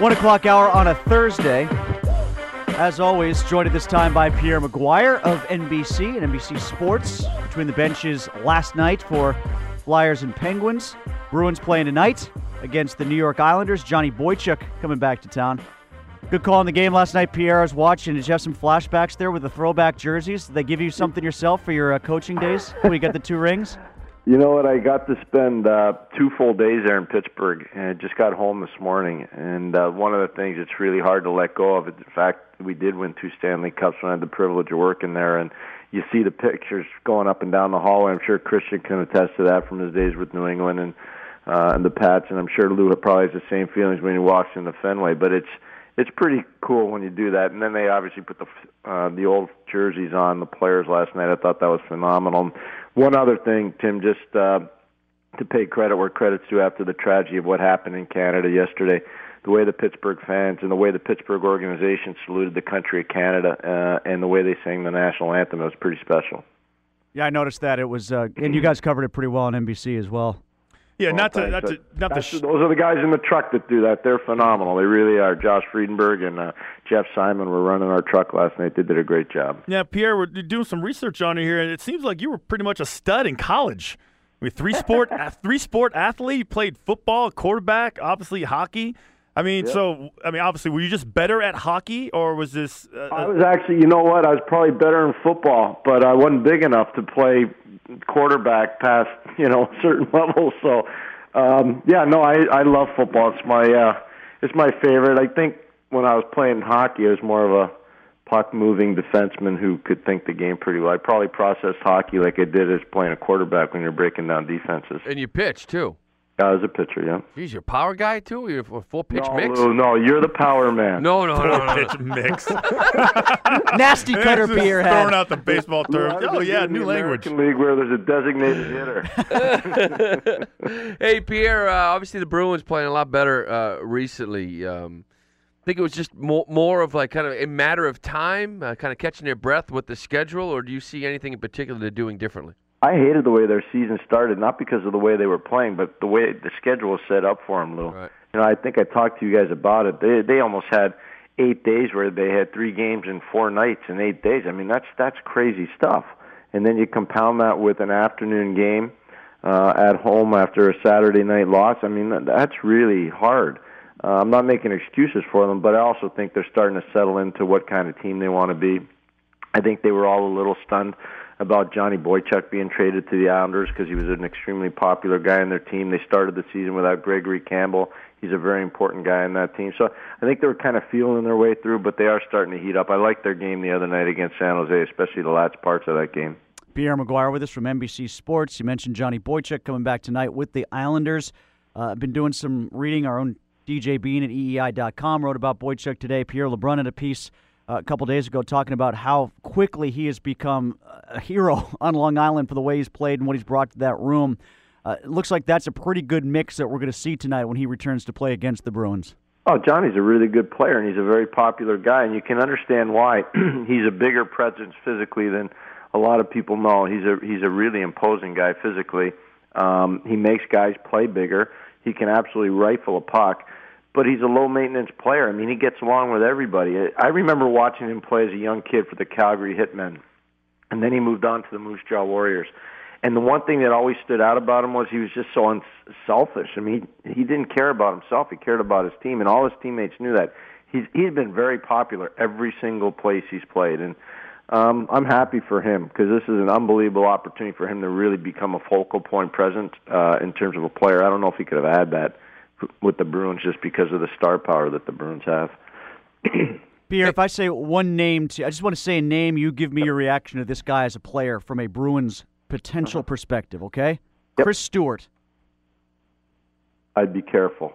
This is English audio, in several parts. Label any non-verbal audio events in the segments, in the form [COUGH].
One o'clock hour on a Thursday. As always, joined at this time by Pierre McGuire of NBC and NBC Sports. Between the benches last night for Flyers and Penguins. Bruins playing tonight against the New York Islanders. Johnny Boychuk coming back to town. Good call in the game last night, Pierre. I was watching. Did you have some flashbacks there with the throwback jerseys? Did they give you something yourself for your uh, coaching days when you got the two rings? You know what? I got to spend uh, two full days there in Pittsburgh, and just got home this morning. And uh, one of the things it's really hard to let go of. In fact, we did win two Stanley Cups when I had the privilege of working there, and you see the pictures going up and down the hallway. I'm sure Christian can attest to that from his days with New England and uh, and the Pats, and I'm sure Lou probably has the same feelings when he walks in the Fenway. But it's it's pretty cool when you do that. And then they obviously put the uh, the old jerseys on the players last night. I thought that was phenomenal. One other thing, Tim, just uh, to pay credit where credit's due after the tragedy of what happened in Canada yesterday. The way the Pittsburgh fans and the way the Pittsburgh organization saluted the country of Canada uh, and the way they sang the national anthem, was pretty special. Yeah, I noticed that. It was, uh, and you guys covered it pretty well on NBC as well. Yeah, not to not to not to. Sh- those are the guys in the truck that do that. They're phenomenal. They really are. Josh Friedenberg and uh, Jeff Simon were running our truck last night. They did a great job. Yeah, Pierre, we're doing some research on you here, and it seems like you were pretty much a stud in college. I mean, three sport [LAUGHS] three sport athlete. You played football, quarterback, obviously hockey. I mean, yep. so I mean, obviously, were you just better at hockey, or was this? Uh, I was actually, you know what? I was probably better in football, but I wasn't big enough to play quarterback past you know [LAUGHS] a certain level. So, um, yeah, no, I I love football. It's my uh, it's my favorite. I think when I was playing hockey, I was more of a puck moving defenseman who could think the game pretty well. I probably processed hockey like I did as playing a quarterback when you're breaking down defenses. And you pitch too. I was a pitcher, yeah. Geez, you're power guy too. You're a full pitch no, mix. No, no, you're the power man. No, no, no, no. pitch mix. [LAUGHS] Nasty cutter Pierre had. Throwing out the baseball term. oh yeah, new language. American League where there's a designated [LAUGHS] hitter. hey Pierre, uh, obviously the Bruins playing a lot better uh, recently. Um, I think it was just more, more of like kind of a matter of time, uh, kind of catching their breath with the schedule, or do you see anything in particular they're doing differently? I hated the way their season started, not because of the way they were playing, but the way the schedule was set up for them, Lou. Right. You know, I think I talked to you guys about it. They they almost had eight days where they had three games in four nights in eight days. I mean, that's that's crazy stuff. And then you compound that with an afternoon game uh, at home after a Saturday night loss. I mean, that's really hard. Uh, I'm not making excuses for them, but I also think they're starting to settle into what kind of team they want to be. I think they were all a little stunned about Johnny Boychuk being traded to the Islanders because he was an extremely popular guy in their team. They started the season without Gregory Campbell. He's a very important guy in that team. So I think they were kind of feeling their way through, but they are starting to heat up. I liked their game the other night against San Jose, especially the last parts of that game. Pierre McGuire with us from NBC Sports. You mentioned Johnny Boychuk coming back tonight with the Islanders. Uh, I've been doing some reading. Our own DJ Bean at WEEI.com wrote about Boychuk today. Pierre LeBrun had a piece uh, a couple days ago talking about how quickly he has become a hero [LAUGHS] on Long Island for the way he's played and what he's brought to that room. Uh, it looks like that's a pretty good mix that we're going to see tonight when he returns to play against the Bruins. Oh, Johnny's a really good player, and he's a very popular guy, and you can understand why. [CLEARS THROAT] he's a bigger presence physically than a lot of people know. He's a he's a really imposing guy physically. Um, he makes guys play bigger. He can absolutely rifle a puck but he's a low maintenance player. I mean, he gets along with everybody. I remember watching him play as a young kid for the Calgary Hitmen, and then he moved on to the Moose Jaw Warriors. And the one thing that always stood out about him was he was just so unselfish. I mean, he, didn't care about himself; he cared about his team, and all his teammates knew that. He's he's been very popular every single place he's played, and um, I'm happy for him because this is an unbelievable opportunity for him to really become a focal point present uh, in terms of a player. I don't know if he could have had that with the Bruins just because of the star power that the Bruins have. [CLEARS THROAT] Pierre, if I say one name, to, I just want to say a name. You give me your reaction to this guy as a player from a Bruins potential perspective. Okay, yep. Chris Stewart. I'd be careful.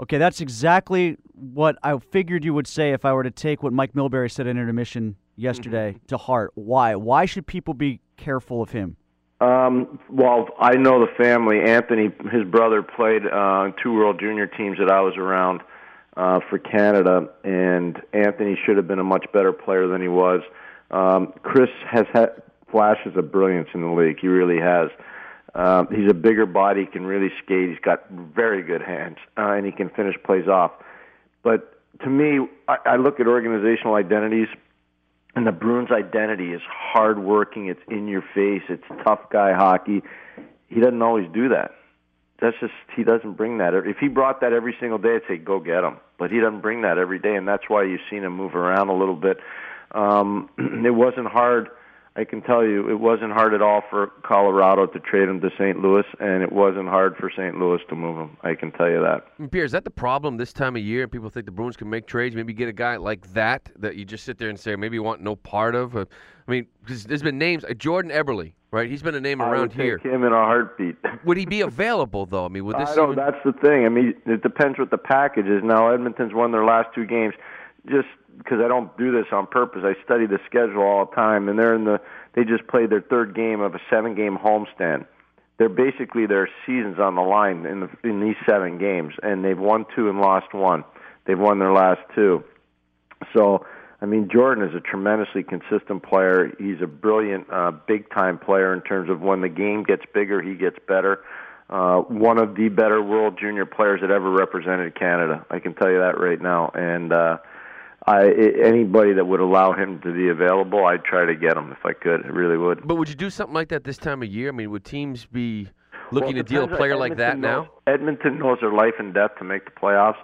Okay, that's exactly what I figured you would say if I were to take what Mike Milbury said in intermission yesterday mm-hmm. to heart. Why? Why should people be careful of him? Um, well, I know the family. Anthony, his brother, played uh, two World Junior teams that I was around uh, for Canada, and Anthony should have been a much better player than he was. Um, Chris has had flashes of brilliance in the league. He really has. Uh, he's a bigger body, can really skate. He's got very good hands, uh, and he can finish plays off. But to me, I, I look at organizational identities, and the Bruins' identity is hardworking. It's in your face. It's tough guy hockey. He doesn't always do that. That's just he doesn't bring that. If he brought that every single day, I'd say go get him. But he doesn't bring that every day, and that's why you've seen him move around a little bit. Um, [CLEARS THROAT] it wasn't hard I can tell you it wasn't hard at all for Colorado to trade him to St. Louis, and it wasn't hard for St. Louis to move him. I can tell you that. Pierre, is that the problem this time of year? People think the Bruins can make trades. Maybe get a guy like that that you just sit there and say maybe you want no part of. Uh, I mean, because there's been names like Jordan Eberle, right? He's been a name around here. Him in a heartbeat. [LAUGHS] would he be available though? I mean, would this? I don't. That's the thing. I mean, it depends what the package is. Now, Edmonton's won their last two games. Just because I don't do this on purpose, I study the schedule all the time, and they're in the they just played their third game of a seven game homestand. They're basically their seasons on the line in the, in these seven games, and they've won two and lost one. They've won their last two. So, I mean, Jordan is a tremendously consistent player. He's a brilliant, uh, big time player in terms of when the game gets bigger, he gets better. Uh, one of the better World Junior players that ever represented Canada. I can tell you that right now. And uh, I anybody that would allow him to be available, I'd try to get him if I could. I really would. But would you do something like that this time of year? I mean, would teams be looking well, to deal a player like that knows, now? Edmonton knows their life and death to make the playoffs,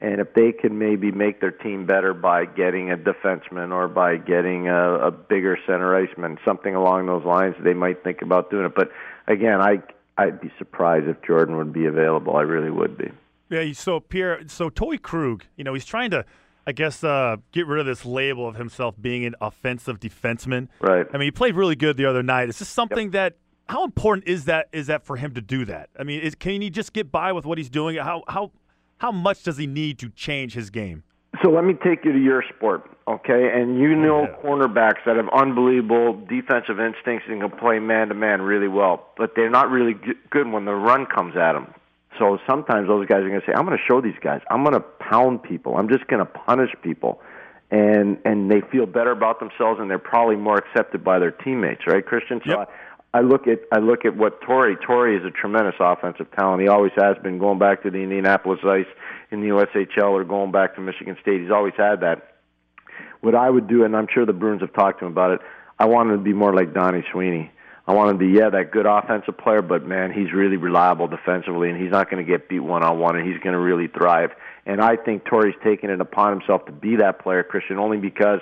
and if they can maybe make their team better by getting a defenseman or by getting a, a bigger center iceman, something along those lines, they might think about doing it. But again, I I'd be surprised if Jordan would be available. I really would be. Yeah. So Pierre, so Torey Krug, you know, he's trying to I guess, uh, get rid of this label of himself being an offensive defenseman. Right. I mean, he played really good the other night. Is this something yep. that? How important is that? Is that for him to do that? I mean, is, can he just get by with what he's doing? How how how much does he need to change his game? So let me take you to your sport, okay? And you know yeah. cornerbacks that have unbelievable defensive instincts and can play man to man really well, but they're not really good when the run comes at them. So sometimes those guys are going to say, "I'm going to show these guys. I'm going to pound people. I'm just going to punish people." And and they feel better about themselves, and they're probably more accepted by their teammates, right, Christian? So yep. I, I look at I look at what Torey Torey is a tremendous offensive talent. He always has been going back to the Indianapolis Ice in the USHL or going back to Michigan State. He's always had that. What I would do, and I'm sure the Bruins have talked to him about it. I want him to be more like Donnie Sweeney I want to be, yeah, that good offensive player, but man, he's really reliable defensively, and he's not going to get beat one on one, and he's going to really thrive. And I think Torey's taken it upon himself to be that player, Christian, only because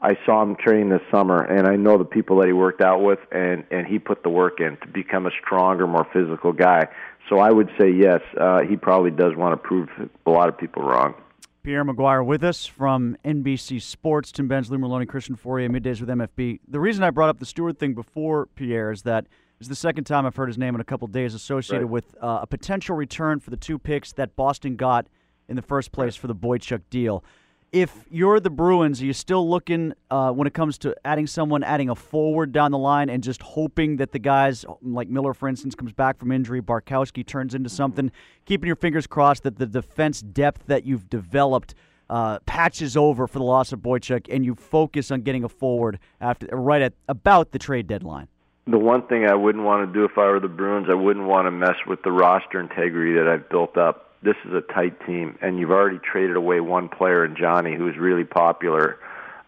I saw him train this summer, and I know the people that he worked out with, and and he put the work in to become a stronger, more physical guy. So I would say yes, uh, he probably does want to prove a lot of people wrong. Pierre McGuire with us from NBC Sports. Tim Benz, Lou Merloni, Christian Fauria, middays with MFB. The reason I brought up the Stewart thing before Pierre is that it's the second time I've heard his name in a couple days associated right. with uh, a potential return for the two picks that Boston got in the first place right. for the Boychuk deal if you're the Bruins, are you still looking uh, when it comes to adding someone, adding a forward down the line, and just hoping that the guys like Miller, for instance, comes back from injury, Barkowski turns into something, keeping your fingers crossed that the defense depth that you've developed uh, patches over for the loss of Boychuk, and you focus on getting a forward after right at about the trade deadline. The one thing I wouldn't want to do if I were the Bruins, I wouldn't want to mess with the roster integrity that I've built up this is a tight team, and you've already traded away one player in Johnny, who's really popular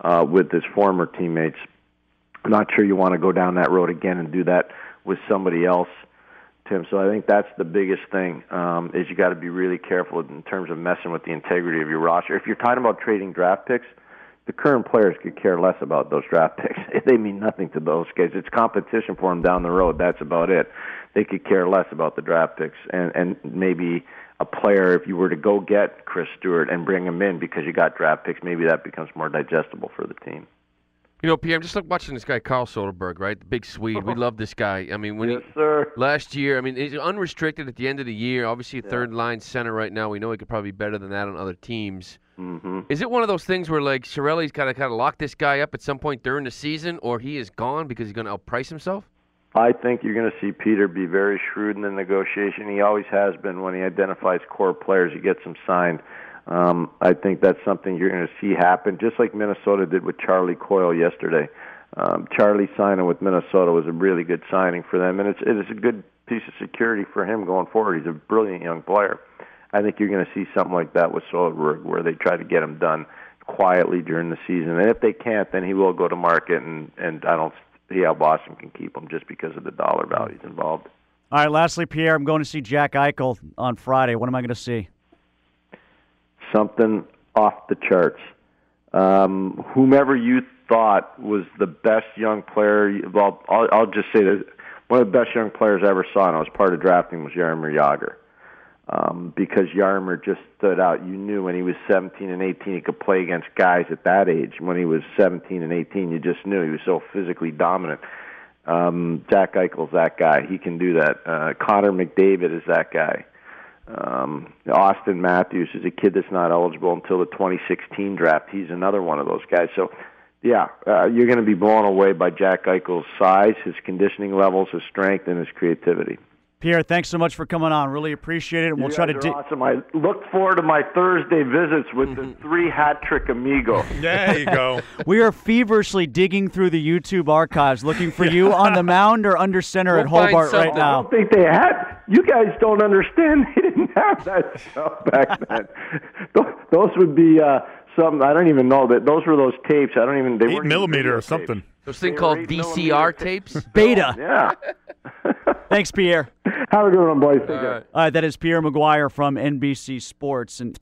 uh, with his former teammates. I'm not sure you want to go down that road again and do that with somebody else, Tim. So I think that's the biggest thing um, is you got to be really careful in terms of messing with the integrity of your roster. If you're talking about trading draft picks, the current players could care less about those draft [LAUGHS] picks. they mean nothing to those guys. It's competition for them down the road. That's about it. They could care less about the draft picks and and maybe a player, if you were to go get Chris Stewart and bring him in because you got draft picks, maybe that becomes more digestible for the team. You know, Pierre, I'm just like watching this guy, Carl Soderberg, right? The big Swede. We [LAUGHS] love this guy. I mean, when yes, he sir. last year, I mean, he's unrestricted at the end of the year. Obviously, a third line center right now. We know he could probably be better than that on other teams. hmm Is it one of those things where like Chiarelli's kind of kind of lock this guy up at some point during the season, or he is gone because he's going to outprice himself? I think you're going to see Peter be very shrewd in the negotiation. He always has been. When he identifies core players, he gets them signed. Um, I think that's something you're going to see happen, just like Minnesota did with Charlie Coyle yesterday. Um, Charlie signing with Minnesota was a really good signing for them, and it's it is a good piece of security for him going forward. He's a brilliant young player. I think you're going to see something like that with Soderberg, where they try to get him done quietly during the season, and if they can't, then he will go to market, and and I don't see how Boston can keep him just because of the dollar values involved. All right, lastly, Pierre, I'm going to see Jack Eichel on Friday. What am I going to see? something off the charts. Um, whomever you thought was the best young player, well, I'll, I'll just say that one of the best young players I ever saw, and I was part of drafting, was Jaromir Jagr. Um, because Jaromir just stood out. You knew when he was 17 and 18 he could play against guys at that age. When he was 17 and 18, you just knew he was so physically dominant. Um, Jack Eichel's that guy. He can do that. Uh, Connor McDavid is that guy. Um, Auston Matthews is a kid that's not eligible until the 2016 draft. He's another one of those guys. So, yeah, uh, you're going to be blown away by Jack Eichel's size, his conditioning levels, his strength, and his creativity. Pierre, thanks so much for coming on. Really appreciate it. And we'll you try to guys di- awesome. I look forward to my Thursday visits with the [LAUGHS] three hat trick amigo. [LAUGHS] There you go. [LAUGHS] We are feverishly digging through the YouTube archives looking for you on the mound or under center We'll at Hobart right now. I don't think they had. You guys don't understand. They didn't have that stuff back then. Those, those would be uh, some. I don't even know that. Those were those tapes. I don't even. They Eight weren't millimeter or videotapes. something. Those thing called were eight millimeter VCR [LAUGHS] tapes. tapes. Beta. Yeah. Thanks, Pierre. [LAUGHS] Have a good one, boys. Take All care. right. All right, that is Pierre McGuire from NBC Sports. And